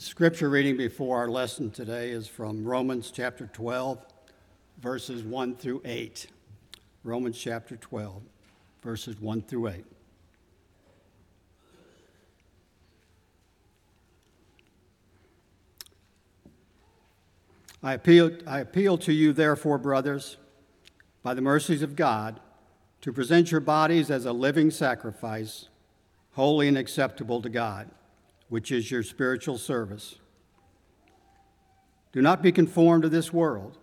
Scripture reading before our lesson today is from Romans chapter 12, verses 1 through 8. Romans chapter 12, verses 1 through 8. I appeal, I appeal to you, therefore, brothers, by the mercies of God, to present your bodies as a living sacrifice, holy and acceptable to God, which is your spiritual service. Do not be conformed to this world,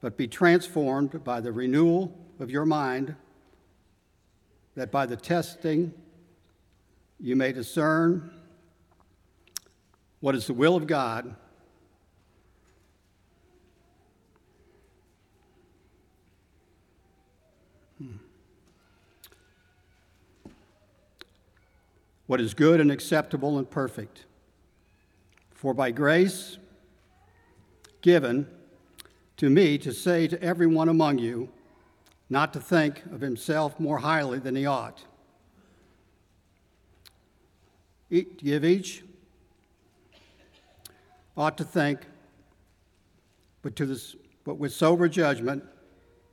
but be transformed by the renewal of your mind, that by the testing you may discern what is the will of God what is good and acceptable and perfect. For by grace given to me to say to everyone among you, not to think of himself more highly than he ought. Each give each ought to think, but, to this, but with sober judgment,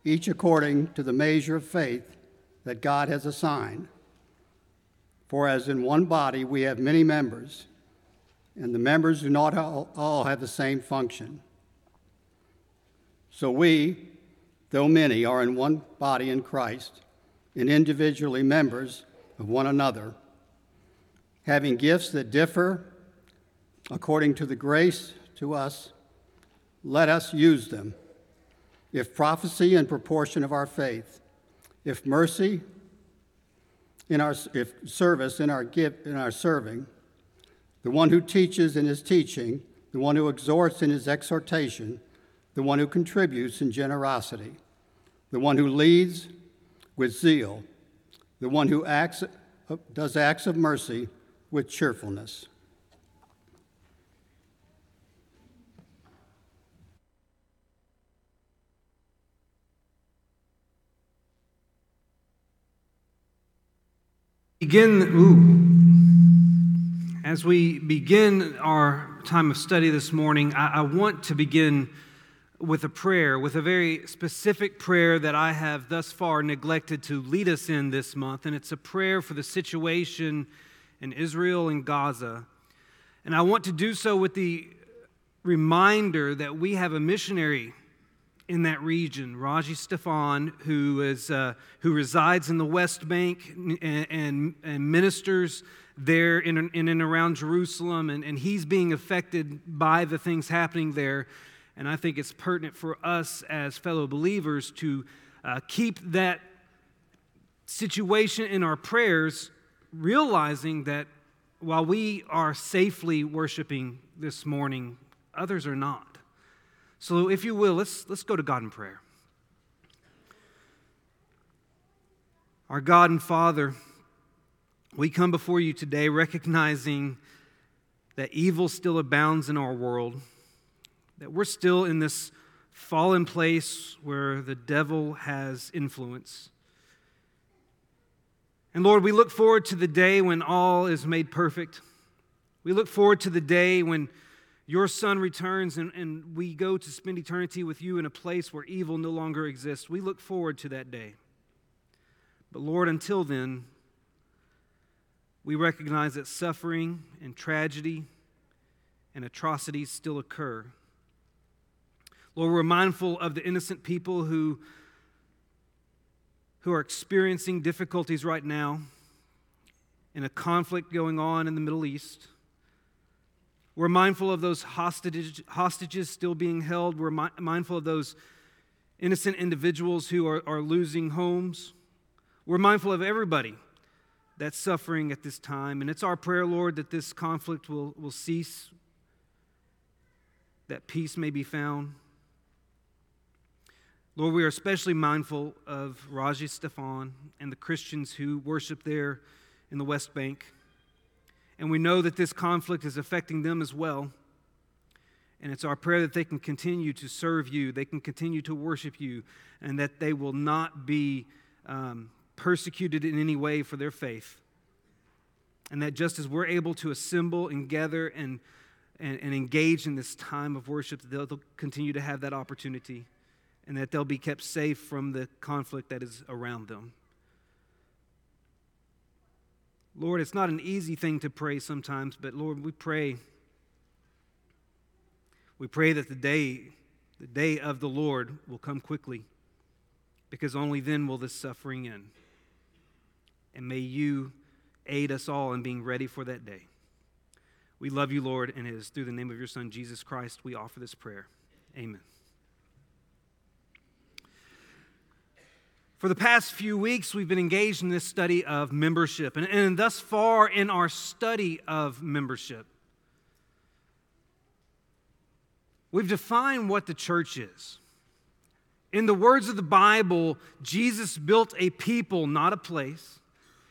each according to the measure of faith that God has assigned. For as in one body we have many members, and the members do not all have the same function. So we, though many, are in one body in Christ, and individually members of one another, having gifts that differ according to the grace to us, let us use them. If prophecy in proportion of our faith, if mercy in our if service, in our gift, in our serving, the one who teaches in his teaching, the one who exhorts in his exhortation, the one who contributes in generosity, the one who leads with zeal, the one who acts, uh, does acts of mercy with cheerfulness. Begin ooh, as we begin our time of study this morning I, I, want to begin with a prayer with a very specific prayer that i have thus far neglected to lead us in this month and it's a prayer for the situation in israel and gaza. And i want to do so with the reminder that we have a missionary in that region, Raji Stefan, who, is, uh, who resides in the West Bank and, and, and ministers there in, in and around Jerusalem, and, and he's being affected by the things happening there. And I think it's pertinent for us as fellow believers to uh, keep that situation in our prayers, realizing that while we are safely worshiping this morning, others are not. So, if you will, let's, let's go to God in prayer. Our God and Father, we come before you today recognizing that evil still abounds in our world, that we're still in this fallen place where the devil has influence. And Lord, we look forward to the day when all is made perfect. We look forward to the day when your son returns and, and we go to spend eternity with you in a place where evil no longer exists. We look forward to that day. But Lord, until then, we recognize that suffering and tragedy and atrocities still occur. Lord, we're mindful of the innocent people who, who are experiencing difficulties right now in a conflict going on in the Middle East. We're mindful of those hostage, hostages still being held. We're mi- mindful of those innocent individuals who are, are losing homes. We're mindful of everybody that's suffering at this time. And it's our prayer, Lord, that this conflict will, will cease, that peace may be found. Lord, we are especially mindful of Raji Stefan and the Christians who worship there in the West Bank. And we know that this conflict is affecting them as well. And it's our prayer that they can continue to serve you, they can continue to worship you, and that they will not be um, persecuted in any way for their faith. And that just as we're able to assemble and gather and, and, and engage in this time of worship, they'll, they'll continue to have that opportunity and that they'll be kept safe from the conflict that is around them. Lord, it's not an easy thing to pray sometimes, but Lord, we pray. We pray that the day, the day of the Lord will come quickly, because only then will this suffering end. And may you aid us all in being ready for that day. We love you, Lord, and it is through the name of your Son, Jesus Christ, we offer this prayer. Amen. For the past few weeks, we've been engaged in this study of membership. And, and thus far in our study of membership, we've defined what the church is. In the words of the Bible, Jesus built a people, not a place.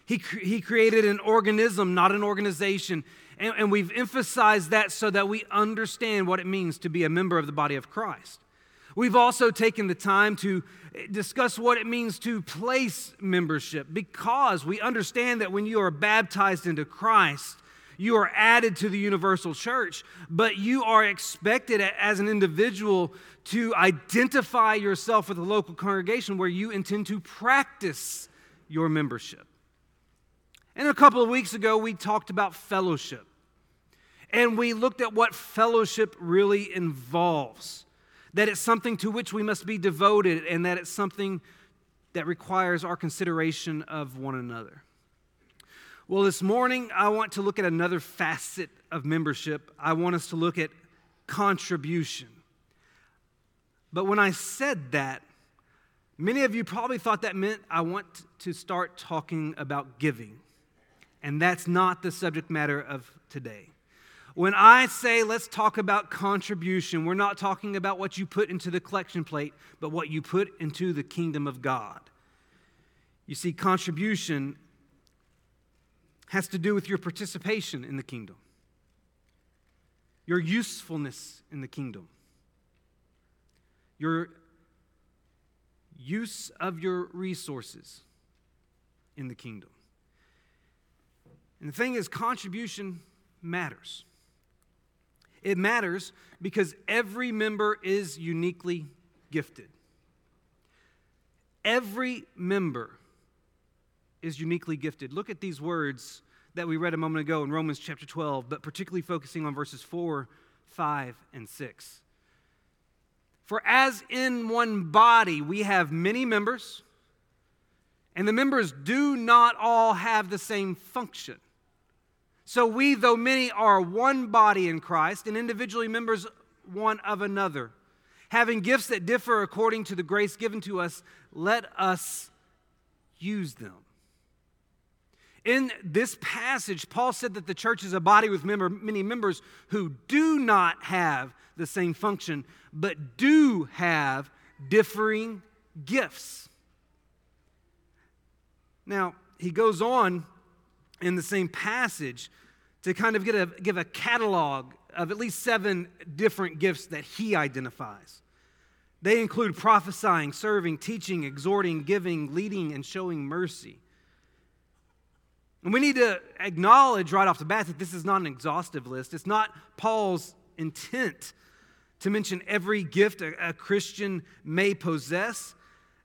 He, he created an organism, not an organization. And, and we've emphasized that so that we understand what it means to be a member of the body of Christ. We've also taken the time to discuss what it means to place membership because we understand that when you are baptized into Christ, you are added to the universal church, but you are expected as an individual to identify yourself with a local congregation where you intend to practice your membership. And a couple of weeks ago, we talked about fellowship. And we looked at what fellowship really involves that it's something to which we must be devoted, and that it's something that requires our consideration of one another. Well, this morning, I want to look at another facet of membership. I want us to look at contribution. But when I said that, many of you probably thought that meant I want to start talking about giving. And that's not the subject matter of today. When I say let's talk about contribution, we're not talking about what you put into the collection plate, but what you put into the kingdom of God. You see, contribution has to do with your participation in the kingdom, your usefulness in the kingdom, your use of your resources in the kingdom. And the thing is, contribution matters. It matters because every member is uniquely gifted. Every member is uniquely gifted. Look at these words that we read a moment ago in Romans chapter 12, but particularly focusing on verses 4, 5, and 6. For as in one body we have many members, and the members do not all have the same function. So we, though many, are one body in Christ and individually members one of another. Having gifts that differ according to the grace given to us, let us use them. In this passage, Paul said that the church is a body with member, many members who do not have the same function, but do have differing gifts. Now, he goes on in the same passage to kind of get a, give a catalog of at least seven different gifts that he identifies. They include prophesying, serving, teaching, exhorting, giving, leading, and showing mercy. And we need to acknowledge right off the bat that this is not an exhaustive list. It's not Paul's intent to mention every gift a, a Christian may possess.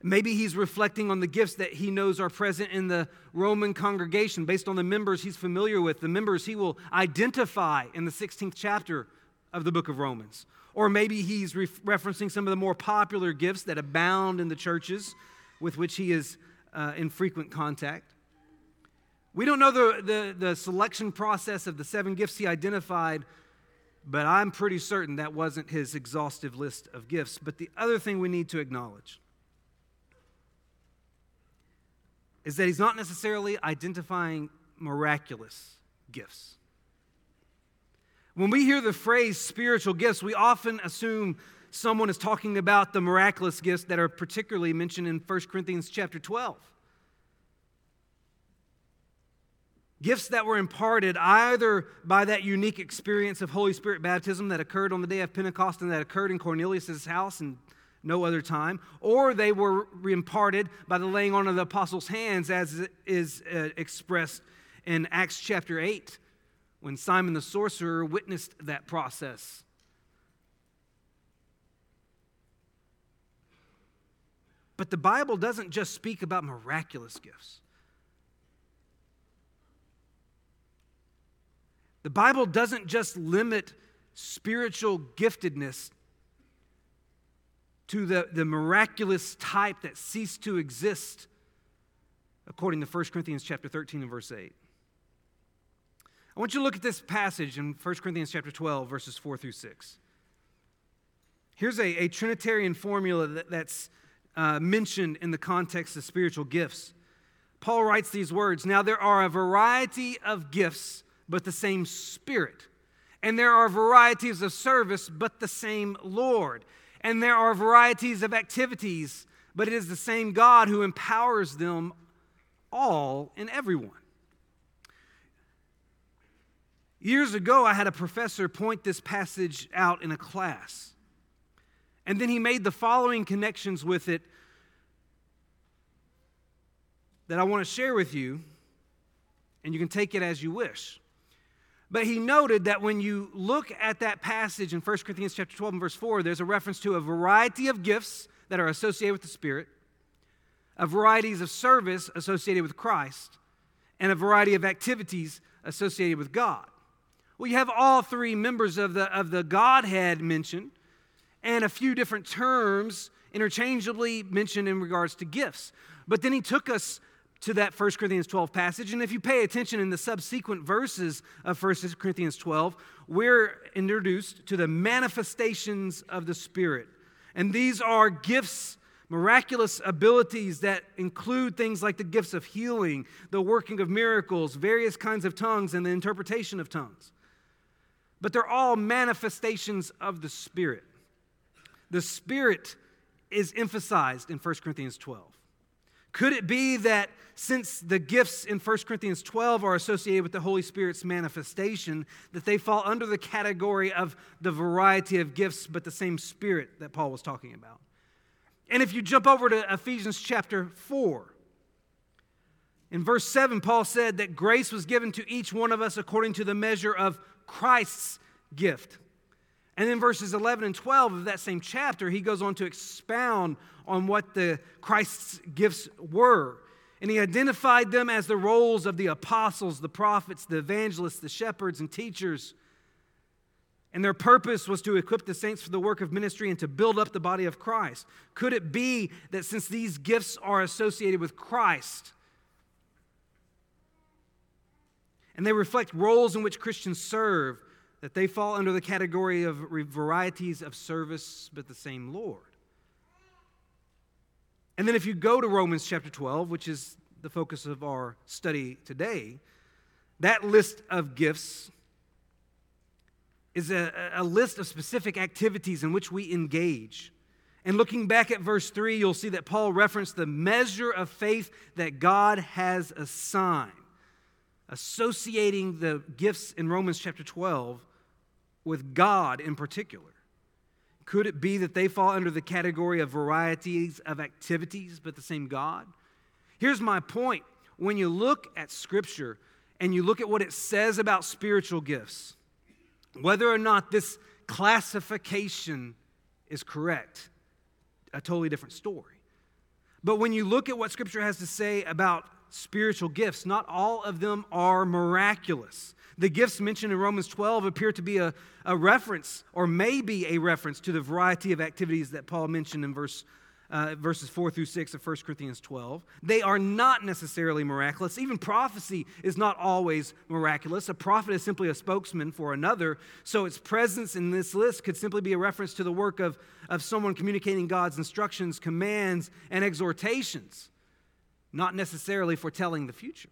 Maybe he's reflecting on the gifts that he knows are present in the Roman congregation based on the members he's familiar with, the members he will identify in the 16th chapter of the book of Romans. Or maybe he's re- referencing some of the more popular gifts that abound in the churches with which he is uh, in frequent contact. We don't know the, the, the selection process of the seven gifts he identified, but I'm pretty certain that wasn't his exhaustive list of gifts. But the other thing we need to acknowledge is that he's not necessarily identifying miraculous gifts. When we hear the phrase spiritual gifts, we often assume someone is talking about the miraculous gifts that are particularly mentioned in 1 Corinthians chapter 12. Gifts that were imparted either by that unique experience of Holy Spirit baptism that occurred on the day of Pentecost and that occurred in Cornelius' house and no other time, or they were imparted by the laying on of the apostles' hands, as is uh, expressed in Acts chapter 8, when Simon the sorcerer witnessed that process. But the Bible doesn't just speak about miraculous gifts. The Bible doesn't just limit spiritual giftedness to the, the miraculous type that ceased to exist according to 1 Corinthians chapter 13 and verse 8. I want you to look at this passage in 1 Corinthians chapter 12, verses 4 through 6. Here's a, a Trinitarian formula that, that's uh, mentioned in the context of spiritual gifts. Paul writes these words Now there are a variety of gifts, but the same Spirit. And there are varieties of service, but the same Lord. And there are varieties of activities, but it is the same God who empowers them all and everyone. Years ago, I had a professor point this passage out in a class. And then he made the following connections with it that I want to share with you, and you can take it as you wish. But he noted that when you look at that passage in 1 Corinthians chapter 12 and verse 4, there's a reference to a variety of gifts that are associated with the Spirit, a varieties of service associated with Christ, and a variety of activities associated with God. Well, you have all three members of the, of the Godhead mentioned, and a few different terms interchangeably mentioned in regards to gifts. But then he took us to that 1 Corinthians 12 passage. And if you pay attention in the subsequent verses of 1 Corinthians 12, we're introduced to the manifestations of the Spirit. And these are gifts miraculous abilities that include things like the gifts of healing, the working of miracles, various kinds of tongues, and the interpretation of tongues. But they're all manifestations of the Spirit. The Spirit is emphasized in 1 Corinthians 12. Could it be that since the gifts in 1 Corinthians 12 are associated with the Holy Spirit's manifestation, that they fall under the category of the variety of gifts, but the same Spirit that Paul was talking about? And if you jump over to Ephesians chapter 4, in verse 7, Paul said that grace was given to each one of us according to the measure of Christ's gift. And then verses 11 and 12 of that same chapter, he goes on to expound on what the Christ's gifts were. And he identified them as the roles of the apostles, the prophets, the evangelists, the shepherds, and teachers. And their purpose was to equip the saints for the work of ministry and to build up the body of Christ. Could it be that since these gifts are associated with Christ, and they reflect roles in which Christians serve, that they fall under the category of varieties of service but the same Lord? And then if you go to Romans chapter 12, which is the focus of our study today, that list of gifts is a, a list of specific activities in which we engage. And looking back at verse 3, you'll see that Paul referenced the measure of faith that God has assigned, associating the gifts in Romans chapter 12 with God in particular. Could it be that they fall under the category of varieties of activities, but the same God? Here's my point. When you look at Scripture and you look at what it says about spiritual gifts, whether or not this classification is correct, a totally different story. But when you look at what Scripture has to say about spiritual gifts, not all of them are miraculous. The gifts mentioned in Romans 12 appear to be a, a reference, or maybe a reference, to the variety of activities that Paul mentioned in verse uh, verses 4 through 6 of 1 Corinthians 12. They are not necessarily miraculous. Even prophecy is not always miraculous. A prophet is simply a spokesman for another, so its presence in this list could simply be a reference to the work of, of someone communicating God's instructions, commands, and exhortations, not necessarily foretelling the future.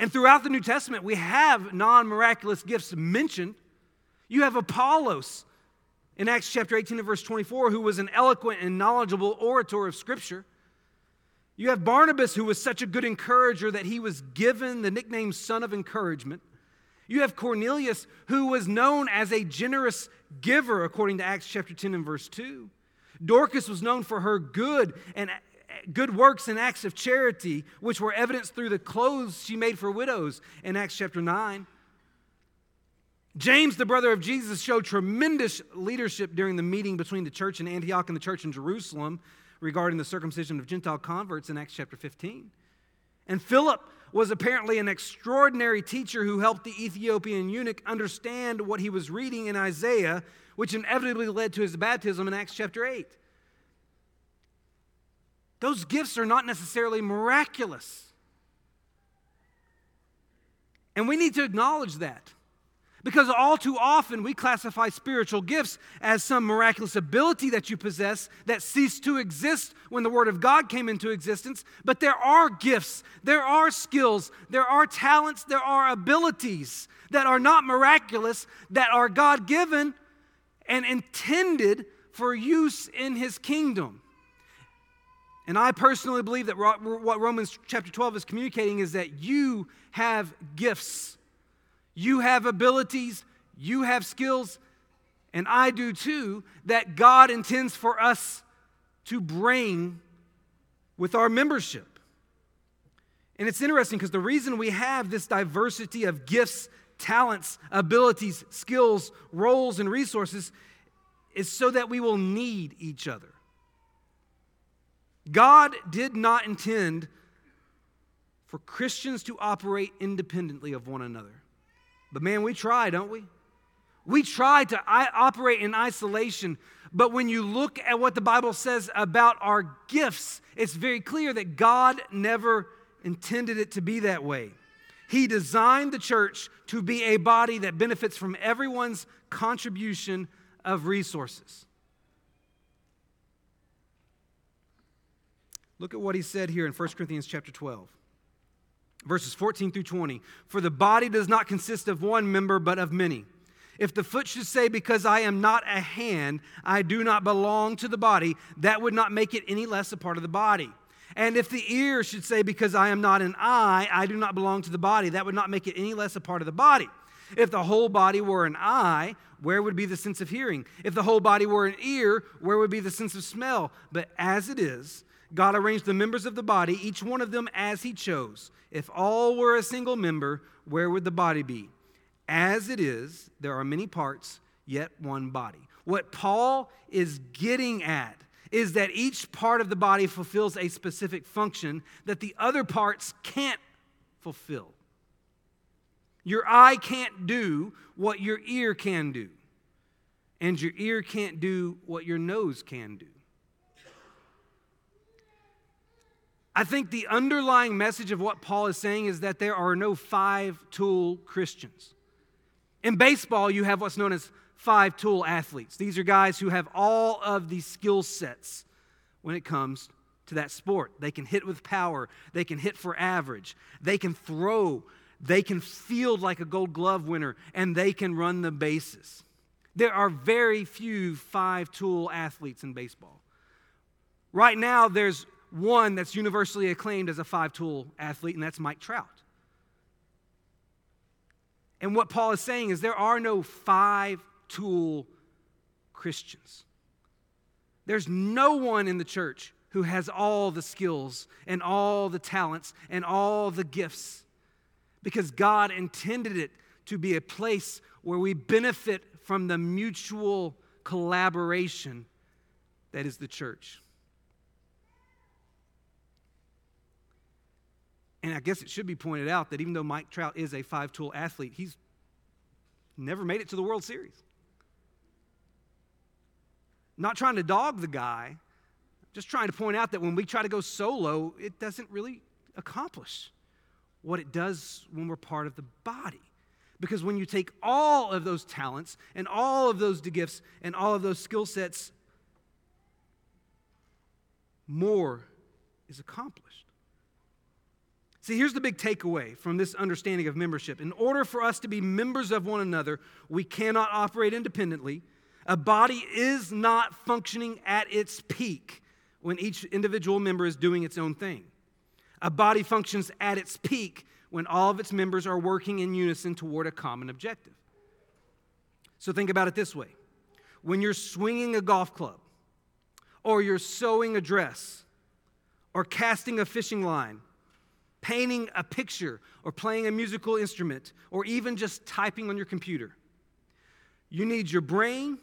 And throughout the New Testament, we have non miraculous gifts mentioned. You have Apollos in Acts chapter 18 and verse 24, who was an eloquent and knowledgeable orator of Scripture. You have Barnabas, who was such a good encourager that he was given the nickname Son of Encouragement. You have Cornelius, who was known as a generous giver, according to Acts chapter 10 and verse 2. Dorcas was known for her good and good works and acts of charity, which were evidenced through the clothes she made for widows in Acts chapter 9. James, the brother of Jesus, showed tremendous leadership during the meeting between the church in Antioch and the church in Jerusalem regarding the circumcision of Gentile converts in Acts chapter 15. And Philip was apparently an extraordinary teacher who helped the Ethiopian eunuch understand what he was reading in Isaiah, which inevitably led to his baptism in Acts chapter 8. Those gifts are not necessarily miraculous. And we need to acknowledge that. Because all too often we classify spiritual gifts as some miraculous ability that you possess that ceased to exist when the Word of God came into existence. But there are gifts, there are skills, there are talents, there are abilities that are not miraculous, that are God given and intended for use in His kingdom. And I personally believe that what Romans chapter 12 is communicating is that you have gifts you have abilities, you have skills, and I do too, that God intends for us to bring with our membership. And it's interesting because the reason we have this diversity of gifts, talents, abilities, skills, roles, and resources is so that we will need each other. God did not intend for Christians to operate independently of one another. But man, we try, don't we? We try to operate in isolation, but when you look at what the Bible says about our gifts, it's very clear that God never intended it to be that way. He designed the church to be a body that benefits from everyone's contribution of resources. Look at what he said here in 1 Corinthians chapter 12 verses 14 through 20. For the body does not consist of one member, but of many. If the foot should say, Because I am not a hand, I do not belong to the body, that would not make it any less a part of the body. And if the ear should say, Because I am not an eye, I do not belong to the body, that would not make it any less a part of the body. If the whole body were an eye, where would be the sense of hearing? If the whole body were an ear, where would be the sense of smell? But as it is, God arranged the members of the body, each one of them as he chose. If all were a single member, where would the body be? As it is, there are many parts, yet one body. What Paul is getting at is that each part of the body fulfills a specific function that the other parts can't fulfill. Your eye can't do what your ear can do, and your ear can't do what your nose can do. I think the underlying message of what Paul is saying is that there are no five tool Christians. In baseball, you have what's known as five tool athletes. These are guys who have all of these skill sets when it comes to that sport. They can hit with power, they can hit for average, they can throw, they can field like a gold glove winner, and they can run the bases. There are very few five tool athletes in baseball. Right now, there's one that's universally acclaimed as a five tool athlete, and that's Mike Trout. And what Paul is saying is there are no five tool Christians. There's no one in the church who has all the skills and all the talents and all the gifts because God intended it to be a place where we benefit from the mutual collaboration that is the church. And I guess it should be pointed out that even though Mike Trout is a five tool athlete, he's never made it to the World Series. Not trying to dog the guy, just trying to point out that when we try to go solo, it doesn't really accomplish what it does when we're part of the body. Because when you take all of those talents and all of those gifts and all of those skill sets, more is accomplished. See, here's the big takeaway from this understanding of membership. In order for us to be members of one another, we cannot operate independently. A body is not functioning at its peak when each individual member is doing its own thing. A body functions at its peak when all of its members are working in unison toward a common objective. So think about it this way when you're swinging a golf club, or you're sewing a dress, or casting a fishing line, painting a picture, or playing a musical instrument, or even just typing on your computer. You need your brain,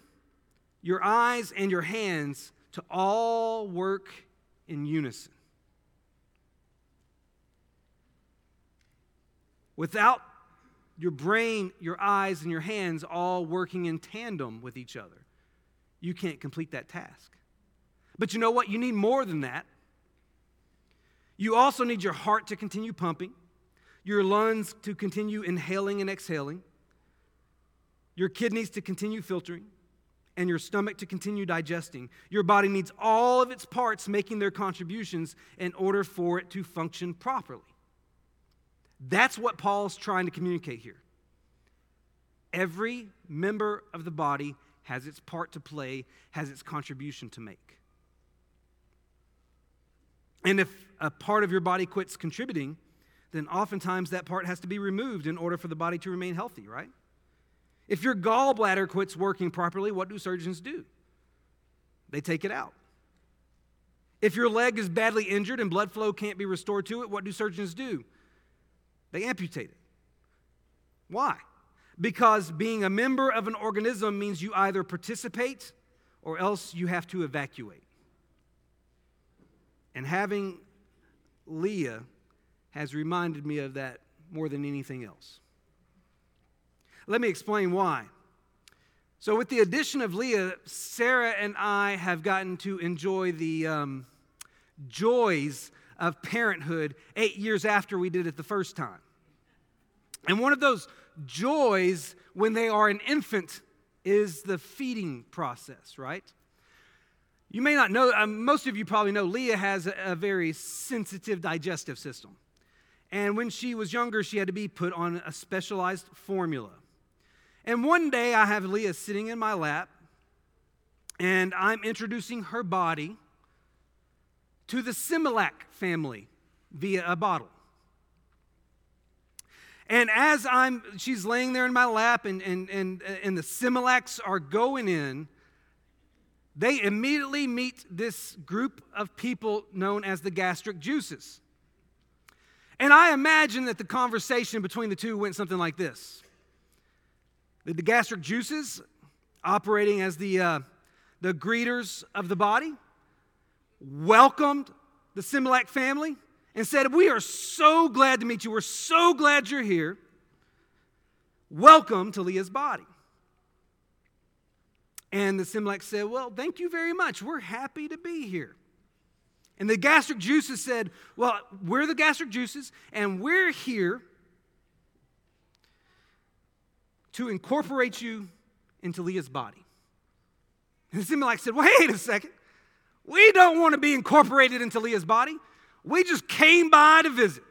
your eyes, and your hands to all work in unison. Without your brain, your eyes, and your hands all working in tandem with each other, you can't complete that task. But you know what? You need more than that. You also need your heart to continue pumping, your lungs to continue inhaling and exhaling, your kidneys to continue filtering, and your stomach to continue digesting. Your body needs all of its parts making their contributions in order for it to function properly. That's what Paul's trying to communicate here. Every member of the body has its part to play, has its contribution to make. And if a part of your body quits contributing, then oftentimes that part has to be removed in order for the body to remain healthy, right? If your gallbladder quits working properly, what do surgeons do? They take it out. If your leg is badly injured and blood flow can't be restored to it, what do surgeons do? They amputate it. Why? Because being a member of an organism means you either participate or else you have to evacuate. And having Leah has reminded me of that more than anything else. Let me explain why. So, with the addition of Leah, Sarah and I have gotten to enjoy the um, joys of parenthood eight years after we did it the first time. And one of those joys when they are an infant is the feeding process, right? You may not know, um, most of you probably know, Leah has a, a very sensitive digestive system. And when she was younger, she had to be put on a specialized formula. And one day I have Leah sitting in my lap, and I'm introducing her body to the Similac family via a bottle. And as I'm, she's laying there in my lap, and, and, and, and the Similacs are going in, they immediately meet this group of people known as the gastric juices. And I imagine that the conversation between the two went something like this The, the gastric juices, operating as the, uh, the greeters of the body, welcomed the Similac family and said, We are so glad to meet you. We're so glad you're here. Welcome to Leah's body. And the Similac said, Well, thank you very much. We're happy to be here. And the gastric juices said, Well, we're the gastric juices, and we're here to incorporate you into Leah's body. And the Similac said, Wait a second. We don't want to be incorporated into Leah's body. We just came by to visit.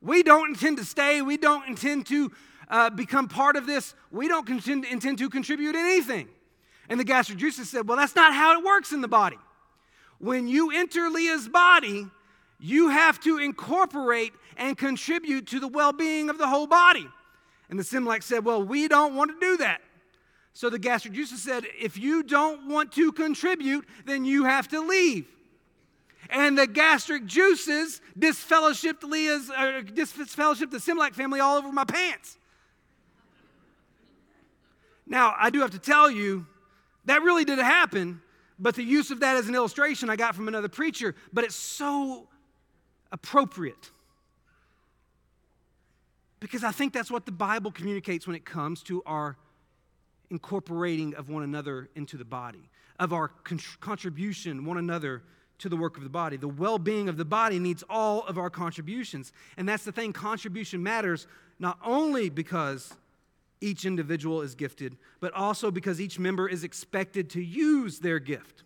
We don't intend to stay. We don't intend to uh, become part of this. We don't intend to contribute anything. And the gastric juices said, Well, that's not how it works in the body. When you enter Leah's body, you have to incorporate and contribute to the well being of the whole body. And the Similac said, Well, we don't want to do that. So the gastric juices said, If you don't want to contribute, then you have to leave and the gastric juices disfellowshipped Leah's, uh, disfellowshipped the Similac family all over my pants. Now, I do have to tell you, that really didn't happen, but the use of that as an illustration I got from another preacher, but it's so appropriate. Because I think that's what the Bible communicates when it comes to our incorporating of one another into the body, of our con- contribution one another to the work of the body. The well being of the body needs all of our contributions. And that's the thing contribution matters not only because each individual is gifted, but also because each member is expected to use their gift.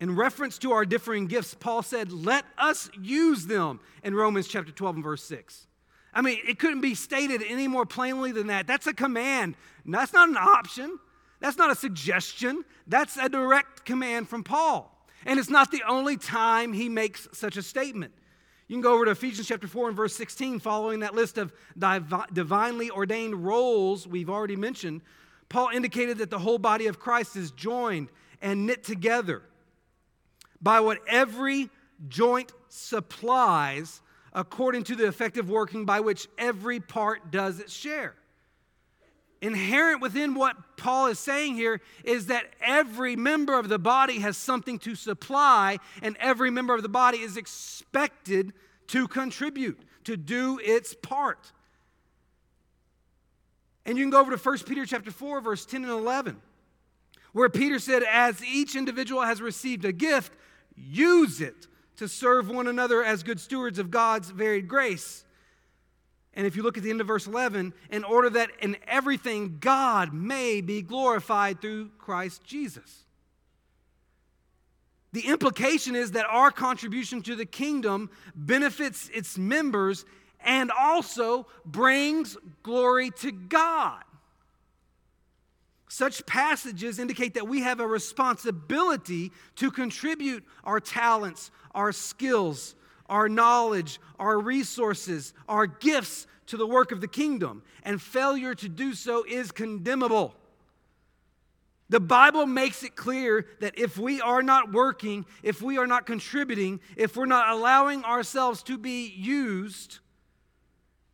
In reference to our differing gifts, Paul said, Let us use them in Romans chapter 12 and verse 6. I mean, it couldn't be stated any more plainly than that. That's a command. That's not an option. That's not a suggestion. That's a direct command from Paul. And it's not the only time he makes such a statement. You can go over to Ephesians chapter 4 and verse 16, following that list of divinely ordained roles we've already mentioned. Paul indicated that the whole body of Christ is joined and knit together by what every joint supplies according to the effective working by which every part does its share. Inherent within what Paul is saying here is that every member of the body has something to supply, and every member of the body is expected to contribute, to do its part. And you can go over to 1 Peter chapter 4, verse 10 and 11, where Peter said, As each individual has received a gift, use it to serve one another as good stewards of God's varied grace. And if you look at the end of verse 11, in order that in everything God may be glorified through Christ Jesus. The implication is that our contribution to the kingdom benefits its members and also brings glory to God. Such passages indicate that we have a responsibility to contribute our talents, our skills, our knowledge, our resources, our gifts to the work of the kingdom, and failure to do so is condemnable. The Bible makes it clear that if we are not working, if we are not contributing, if we're not allowing ourselves to be used,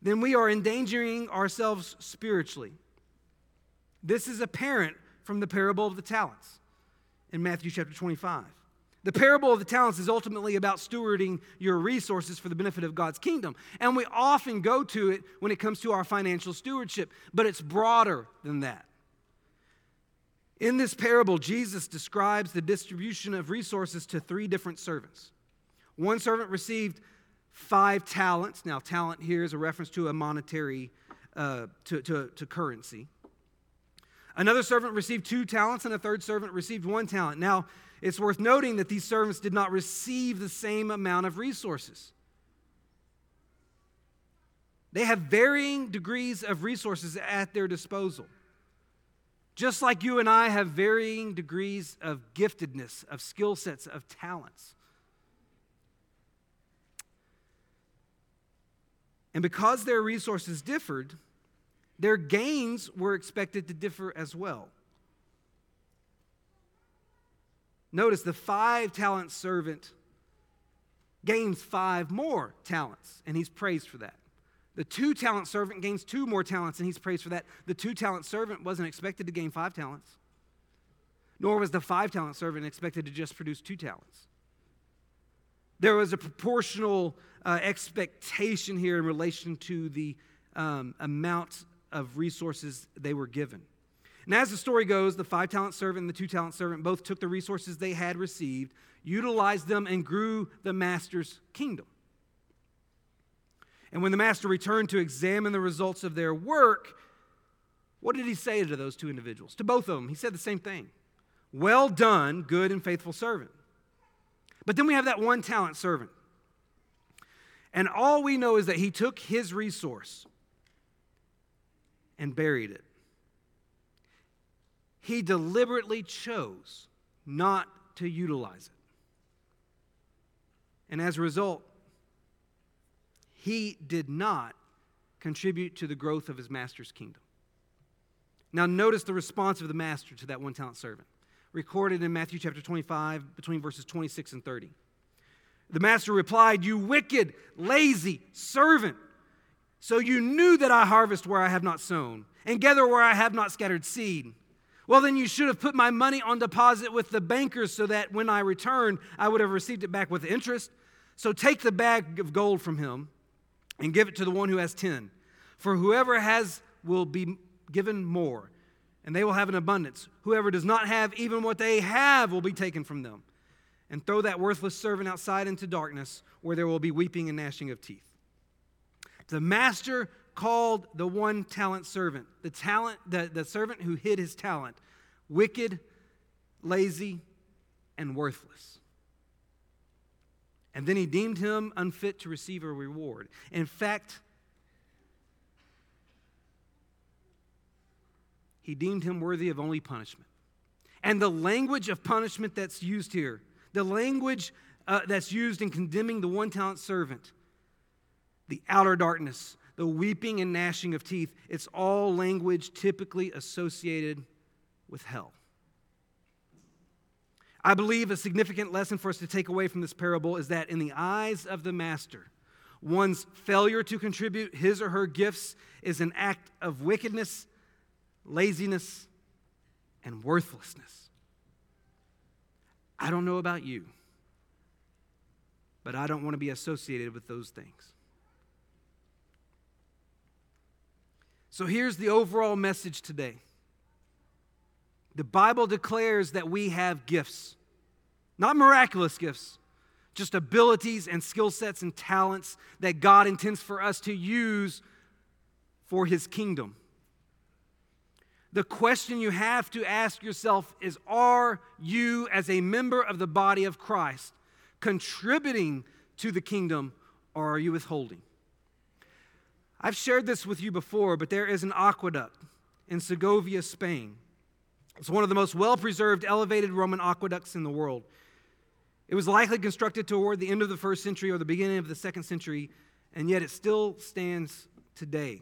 then we are endangering ourselves spiritually. This is apparent from the parable of the talents in Matthew chapter 25. The parable of the talents is ultimately about stewarding your resources for the benefit of God's kingdom. And we often go to it when it comes to our financial stewardship, but it's broader than that. In this parable, Jesus describes the distribution of resources to three different servants. One servant received five talents. Now, talent here is a reference to a monetary, uh, to, to, to currency. Another servant received two talents, and a third servant received one talent. Now, it's worth noting that these servants did not receive the same amount of resources. They have varying degrees of resources at their disposal. Just like you and I have varying degrees of giftedness, of skill sets, of talents. And because their resources differed, their gains were expected to differ as well. Notice the five talent servant gains five more talents, and he's praised for that. The two talent servant gains two more talents, and he's praised for that. The two talent servant wasn't expected to gain five talents, nor was the five talent servant expected to just produce two talents. There was a proportional uh, expectation here in relation to the um, amount of resources they were given. And as the story goes, the five talent servant and the two talent servant both took the resources they had received, utilized them, and grew the master's kingdom. And when the master returned to examine the results of their work, what did he say to those two individuals? To both of them, he said the same thing Well done, good and faithful servant. But then we have that one talent servant. And all we know is that he took his resource and buried it he deliberately chose not to utilize it. And as a result, he did not contribute to the growth of his master's kingdom. Now, notice the response of the master to that one talent servant, recorded in Matthew chapter 25, between verses 26 and 30. The master replied, You wicked, lazy servant. So you knew that I harvest where I have not sown, and gather where I have not scattered seed. Well, then you should have put my money on deposit with the bankers so that when I returned, I would have received it back with interest. So take the bag of gold from him and give it to the one who has 10. For whoever has will be given more, and they will have an abundance. Whoever does not have, even what they have will be taken from them. And throw that worthless servant outside into darkness, where there will be weeping and gnashing of teeth. The master called the one talent servant, the talent, the, the servant who hid his talent, wicked, lazy, and worthless. And then he deemed him unfit to receive a reward. In fact, he deemed him worthy of only punishment. And the language of punishment that's used here, the language uh, that's used in condemning the one talent servant, the outer darkness, the weeping and gnashing of teeth, it's all language typically associated with hell. I believe a significant lesson for us to take away from this parable is that in the eyes of the master, one's failure to contribute his or her gifts is an act of wickedness, laziness, and worthlessness. I don't know about you, but I don't want to be associated with those things. So here's the overall message today the Bible declares that we have gifts, not miraculous gifts, just abilities and skill sets and talents that God intends for us to use for His kingdom. The question you have to ask yourself is Are you, as a member of the body of Christ, contributing to the kingdom or are you withholding? I've shared this with you before, but there is an aqueduct in Segovia, Spain it's one of the most well preserved elevated Roman aqueducts in the world. It was likely constructed toward the end of the first century or the beginning of the second century, and yet it still stands today.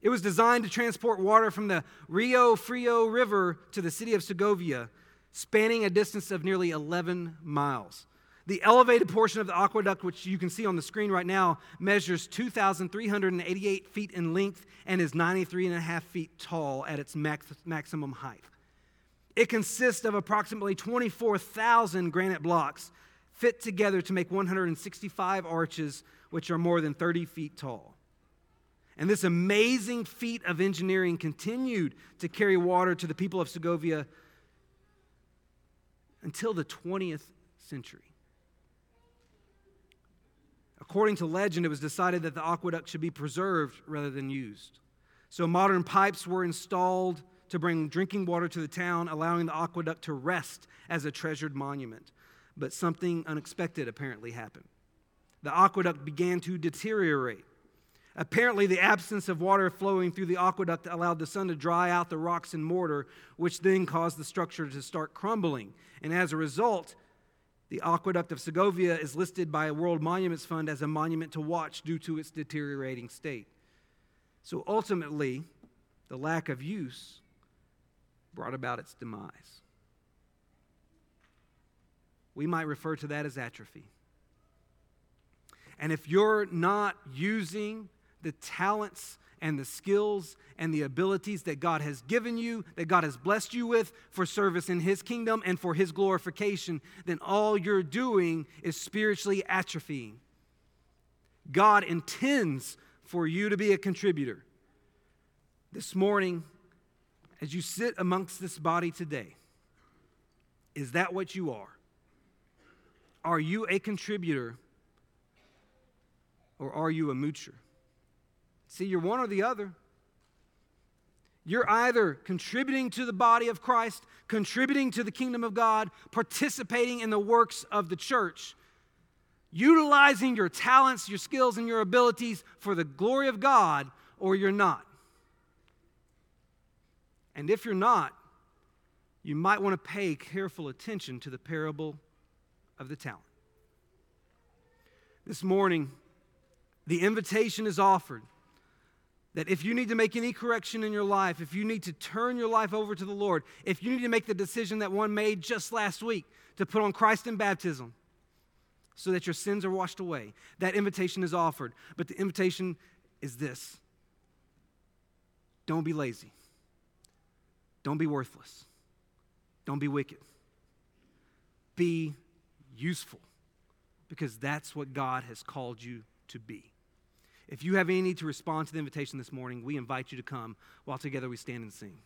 It was designed to transport water from the Rio Frio River to the city of Segovia, spanning a distance of nearly 11 miles. The elevated portion of the aqueduct, which you can see on the screen right now, measures 2,388 feet in length and is 93 and a half feet tall at its max, maximum height. It consists of approximately 24,000 granite blocks fit together to make 165 arches, which are more than 30 feet tall. And this amazing feat of engineering continued to carry water to the people of Segovia until the 20th century. According to legend, it was decided that the aqueduct should be preserved rather than used. So modern pipes were installed to bring drinking water to the town, allowing the aqueduct to rest as a treasured monument. But something unexpected apparently happened. The aqueduct began to deteriorate. Apparently, the absence of water flowing through the aqueduct allowed the sun to dry out the rocks and mortar, which then caused the structure to start crumbling. And as a result, the aqueduct of Segovia is listed by World Monuments Fund as a monument to watch due to its deteriorating state. So ultimately, the lack of use brought about its demise. We might refer to that as atrophy. And if you're not using the talents and the skills and the abilities that God has given you, that God has blessed you with for service in His kingdom and for His glorification, then all you're doing is spiritually atrophying. God intends for you to be a contributor. This morning, as you sit amongst this body today, is that what you are? Are you a contributor or are you a moocher? See, you're one or the other. You're either contributing to the body of Christ, contributing to the kingdom of God, participating in the works of the church, utilizing your talents, your skills, and your abilities for the glory of God, or you're not. And if you're not, you might want to pay careful attention to the parable of the talent. This morning, the invitation is offered that if you need to make any correction in your life, if you need to turn your life over to the Lord, if you need to make the decision that one made just last week to put on Christ in baptism so that your sins are washed away, that invitation is offered. But the invitation is this don't be lazy, don't be worthless, don't be wicked, be useful because that's what God has called you to be. If you have any need to respond to the invitation this morning, we invite you to come while together we stand and sing.